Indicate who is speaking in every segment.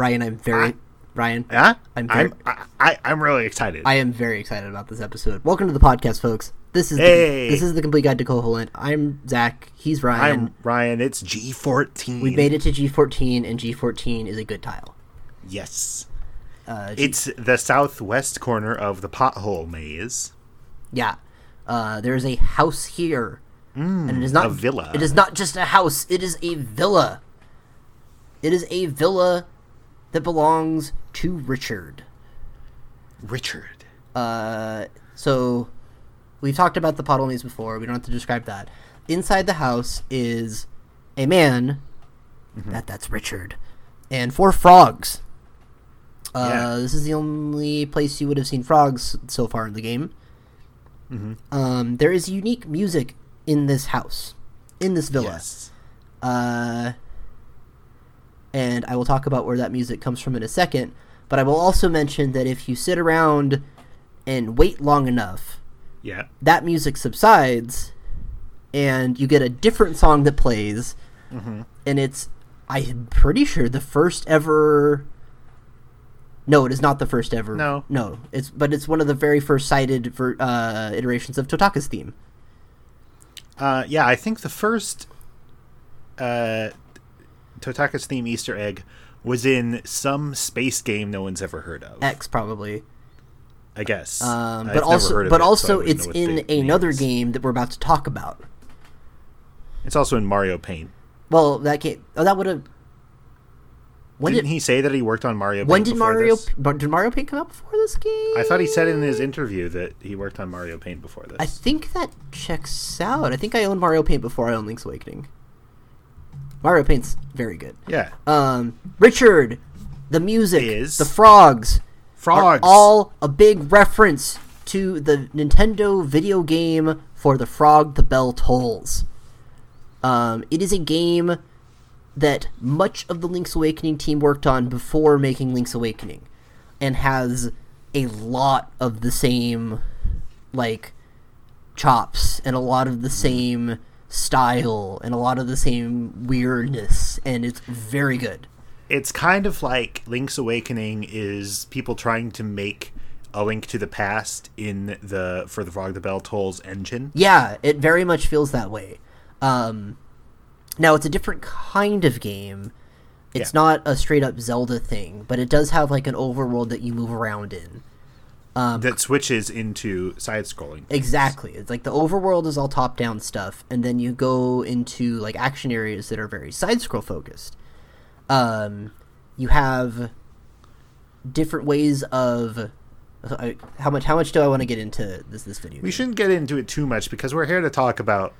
Speaker 1: Ryan, I'm very
Speaker 2: I-
Speaker 1: Ryan.
Speaker 2: Yeah,
Speaker 1: I'm very-
Speaker 2: I'm I, I'm really excited.
Speaker 1: I am very excited about this episode. Welcome to the podcast, folks. This is
Speaker 2: Hey.
Speaker 1: the, this is the complete guide to Koholint. I'm Zach. He's Ryan.
Speaker 2: I'm Ryan. It's G14.
Speaker 1: we made it to G14, and G14 is a good tile.
Speaker 2: Yes,
Speaker 1: Uh, G-
Speaker 2: it's the southwest corner of the pothole maze.
Speaker 1: yeah, uh, there is a house here, and it is not
Speaker 2: a villa.
Speaker 1: It is not just a house. It is a villa. It is a villa that belongs to Richard.
Speaker 2: Richard.
Speaker 1: Uh, so we've talked about the puddle before. We don't have to describe that. Inside the house is a man. That that's Richard, and four frogs. Uh,
Speaker 2: Yeah.
Speaker 1: This is the only place you would have seen frogs so far in the game. Mm-hmm. Um, there is unique music in this house, in this villa.
Speaker 2: Yes.
Speaker 1: Uh, and I will talk about where that music comes from in a second. But I will also mention that if you sit around and wait long enough,
Speaker 2: Yeah.
Speaker 1: that music subsides, and you get a different song that plays, and it's I'm pretty sure the first ever. No, it is not the first ever.
Speaker 2: No.
Speaker 1: no, it's but it's one of the very first cited ver, uh, iterations of Totaka's theme.
Speaker 2: Uh, yeah, I think the first uh, Totaka's theme Easter egg was in some space game no one's ever heard of.
Speaker 1: X probably.
Speaker 2: I guess.
Speaker 1: Um,
Speaker 2: I've
Speaker 1: but
Speaker 2: never
Speaker 1: also, but
Speaker 2: it,
Speaker 1: also,
Speaker 2: wouldn't
Speaker 1: it's in another game that we're about to talk about.
Speaker 2: It's also in Mario Paint.
Speaker 1: Well, that game. Oh, that would have. When
Speaker 2: Didn't
Speaker 1: did
Speaker 2: he say that he worked on Mario?
Speaker 1: when
Speaker 2: Paint
Speaker 1: did
Speaker 2: before
Speaker 1: Mario
Speaker 2: this?
Speaker 1: did Mario Paint come out before this game?
Speaker 2: I thought he said in his interview that he worked on Mario Paint before this.
Speaker 1: I think that checks out. I think I owned Mario Paint before I owned Link's Awakening. Mario Paint's very good.
Speaker 2: yeah,
Speaker 1: Um, Richard, the music,
Speaker 2: Is-
Speaker 1: the frogs, are
Speaker 2: frogs.
Speaker 1: all a big reference to the Nintendo video game for the Frog the Bell Tolls. Um, it is a game that much of the Link's Awakening team worked on before making Link's Awakening, and has a lot of the same, like, chops and a lot of the same style and a lot of the same weirdness, and it's very good.
Speaker 2: it's kind of like Link's Awakening is people trying to make a link to the past in the for the Frog the Bell Tolls engine.
Speaker 1: Yeah, it very much feels that way. Um, now it's a different kind of game. It's
Speaker 2: Yeah.
Speaker 1: not a straight up Zelda thing, but it does have like an overworld that you move around in.
Speaker 2: That switches into side scrolling.
Speaker 1: Exactly. It's like the overworld is all top down stuff, and then you go into like action areas that are very side scroll focused. Um, you have different ways of I- how much how much do I want to get into this this video?
Speaker 2: We
Speaker 1: game?
Speaker 2: shouldn't get into it too much because we're here to talk about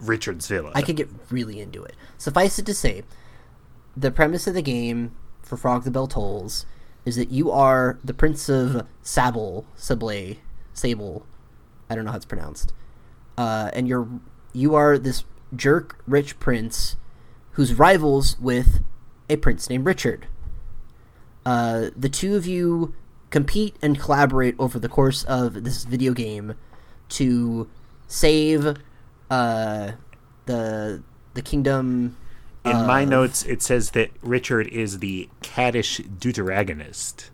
Speaker 2: Richard's Villa.
Speaker 1: I could get really into it. Suffice it to say, the premise of the game for Frog the Bell Tolls is that you are the Prince of Sable, Sable, Sable. I don't know how it's pronounced. Uh, and you're you are this jerk rich prince who's rivals with a prince named Richard. Uh, the two of you compete and collaborate over the course of this video game to save uh, the the kingdom.
Speaker 2: In my notes, it says that Richard is the caddish deuteragonist.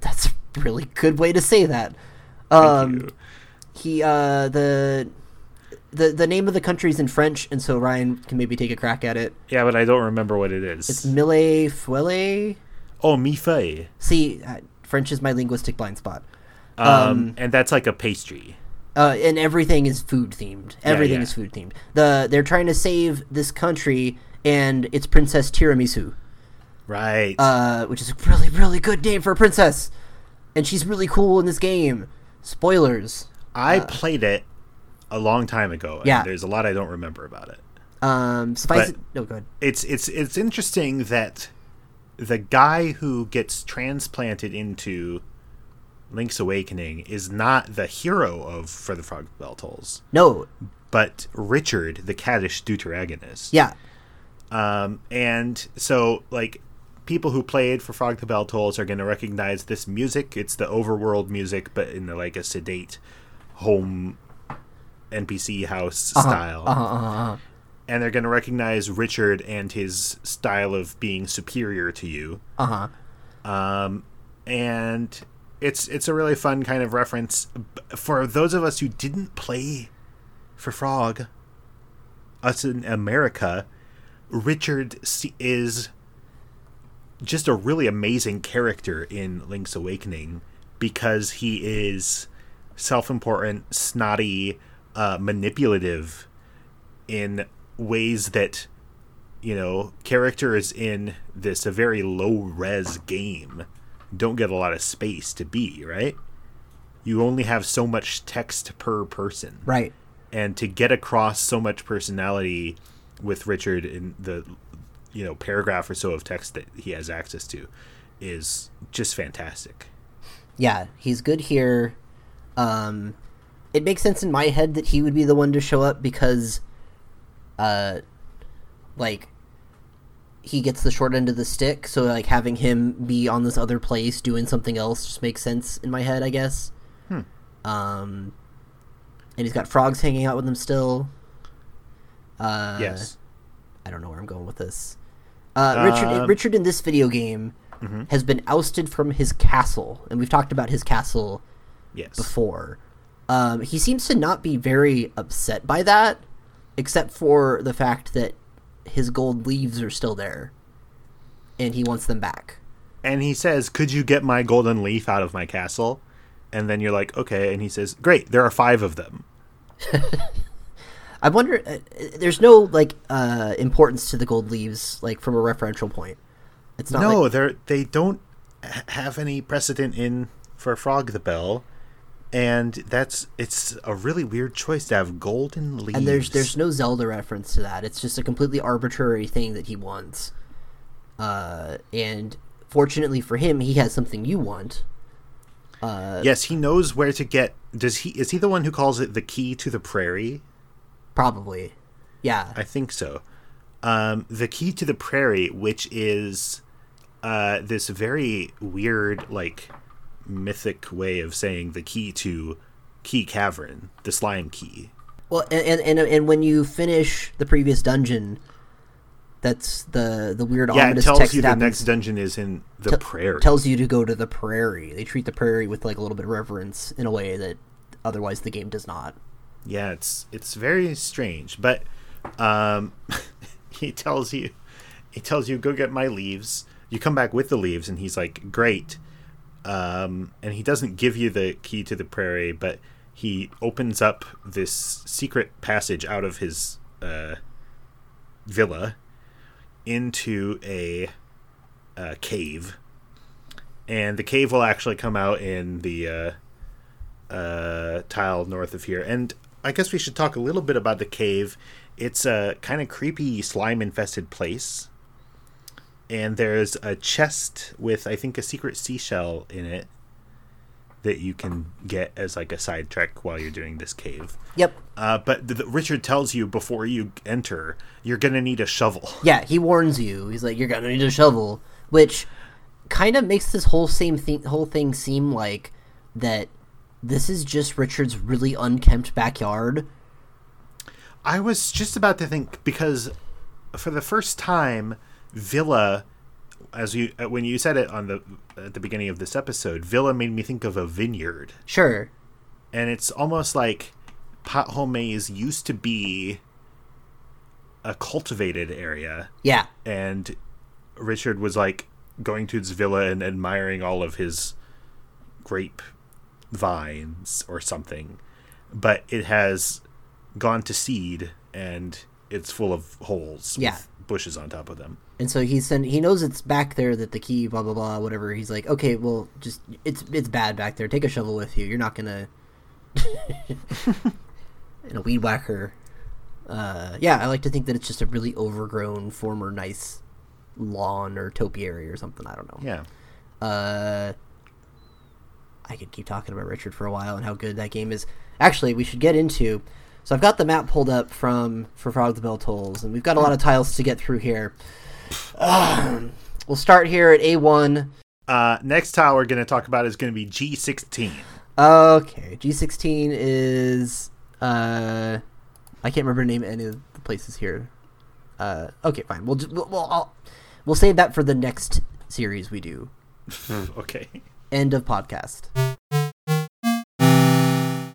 Speaker 1: That's a really good way to say that.
Speaker 2: Thank
Speaker 1: Um,
Speaker 2: you.
Speaker 1: he uh, the the the name of the country's in French, and so Ryan can maybe take a crack at it.
Speaker 2: Yeah, but I don't remember what it is.
Speaker 1: It's Mille Feuille.
Speaker 2: oh, mi feuille.
Speaker 1: See, French is my linguistic blind spot.
Speaker 2: Um,
Speaker 1: Um,
Speaker 2: and that's like a pastry.
Speaker 1: uh, and everything is food themed. Everything
Speaker 2: yeah.
Speaker 1: is food themed. The they're trying to save this country, and it's Princess Tiramisu,
Speaker 2: Right.
Speaker 1: uh, which is a really really good name for a princess, and she's really cool in this game. Spoilers.
Speaker 2: I played it a long time ago. and
Speaker 1: Yeah.
Speaker 2: There's a lot I don't remember about it.
Speaker 1: Um, suffice
Speaker 2: But-
Speaker 1: it. No, go ahead.
Speaker 2: It's it's it's interesting that the guy who gets transplanted into Link's Awakening is not the hero of For the Frog Bell Tolls,
Speaker 1: No,
Speaker 2: but Richard, the caddish deuteragonist.
Speaker 1: yeah,
Speaker 2: Um, and so, like, people who played for Frog the Bell Tolls are going to recognize this music. It's the overworld music, but in the, like a sedate home NPC house style.
Speaker 1: uh-huh, uh-huh, uh-huh.
Speaker 2: and they're going to recognize Richard and his style of being superior to you.
Speaker 1: Uh huh.
Speaker 2: Um, and it's it's a really fun kind of reference for those of us who didn't play for Frog. Us in America, Richard is just a really amazing character in Link's Awakening because he is self-important, snotty, uh, manipulative in ways that you know characters in this a very low res game don't get a lot of space to be right you only have so much text per person
Speaker 1: Right.
Speaker 2: and to get across so much personality with richard in the you know paragraph or so of text that he has access to is just fantastic
Speaker 1: Yeah, he's good here. Um, it makes sense in my head that he would be the one to show up because, uh, like, he gets the short end of the stick. So like having him be on this other place doing something else just makes sense in my head, I guess. Hmm. Um, and he's got frogs hanging out with him still. Uh,
Speaker 2: yes
Speaker 1: I don't know where I'm going with this. Uh, Richard,
Speaker 2: Um,
Speaker 1: Richard in this video game has been ousted from his castle, and we've talked about his castle
Speaker 2: yes
Speaker 1: before. Um, he seems to not be very upset by that, except for the fact that his gold leaves are still there, and he wants them back.
Speaker 2: and he says, "Could you get my golden leaf out of my castle?" And then you're like, "Okay." And he says, "Great, there are five of them."
Speaker 1: I wonder. Uh, there's no like uh, importance to the gold leaves, like from a referential point. It's not.
Speaker 2: no,
Speaker 1: like,
Speaker 2: they're they don't have any precedent in for Frog the Bell, and that's it's a really weird choice to have golden leaves.
Speaker 1: and there's there's no Zelda reference to that. It's just a completely arbitrary thing that he wants. Uh, and fortunately for him, he has something you want. Uh,
Speaker 2: yes, he knows where to get. Does he? Is he the one who calls it the key to the prairie?
Speaker 1: Probably. Yeah.
Speaker 2: I think so. Um, the key to the prairie, which is uh, this very weird, like mythic way of saying the key to Key Cavern, the slime key.
Speaker 1: Well, and, and and when you finish the previous dungeon, that's the the weird
Speaker 2: Yeah, it
Speaker 1: ominous
Speaker 2: tells
Speaker 1: text
Speaker 2: you the
Speaker 1: happens-
Speaker 2: next dungeon is in the
Speaker 1: te-
Speaker 2: prairie.
Speaker 1: Tells you to go to the prairie. They treat the prairie with like a little bit of reverence in a way that otherwise the game does not.
Speaker 2: Yeah, it's it's very strange, but um, he tells you he tells you go get my leaves. You come back with the leaves, and he's like, great. Um, and he doesn't give you the key to the prairie, but he opens up this secret passage out of his uh, villa into a, uh cave, and the cave will actually come out in the uh, uh, tile north of here. And I guess we should talk a little bit about the cave. It's a kind of creepy slime infested place. And there's a chest with, I think, a secret seashell in it that you can get as like a side trek while you're doing this cave.
Speaker 1: Yep.
Speaker 2: Uh, but th- th- Richard tells you before you enter, you're gonna need a shovel.
Speaker 1: Yeah, he warns you. He's like, "You're gonna need a shovel," which kind of makes this whole same thing, whole thing seem like that. This is just Richard's really unkempt backyard.
Speaker 2: I was just about to think because for the first time, Villa, as you uh, when you said it on the at the beginning of this episode, Villa made me think of a vineyard,
Speaker 1: Sure.
Speaker 2: and it's almost like Pothole Maze used to be a cultivated area,
Speaker 1: Yeah.
Speaker 2: and Richard was like going to his villa and admiring all of his grape vines or something, but it has gone to seed and it's full of holes
Speaker 1: Yeah.
Speaker 2: with bushes on top of them.
Speaker 1: And so he's send, he knows it's back there that the key blah blah blah whatever. He's like, okay, well, just it's it's bad back there. Take a shovel with you. You're not gonna and a weed whacker. Uh, yeah, I like to think that it's just a really overgrown former nice lawn or topiary or something. I don't know.
Speaker 2: Yeah.
Speaker 1: Uh, I could keep talking about Richard for a while and how good that game is. Actually, we should get into. So I've got the map pulled up from for Frog the Bell Tolls, and we've got a lot of tiles to get through here. Um, we'll start here at A1.
Speaker 2: Uh, next tile we're going to talk about is going to be G16.
Speaker 1: Okay, G16 is uh, I can't remember the name of any of the places here. Uh, okay, fine. We'll just, we'll we'll, I'll, we'll save that for the next series we do.
Speaker 2: okay.
Speaker 1: End of podcast.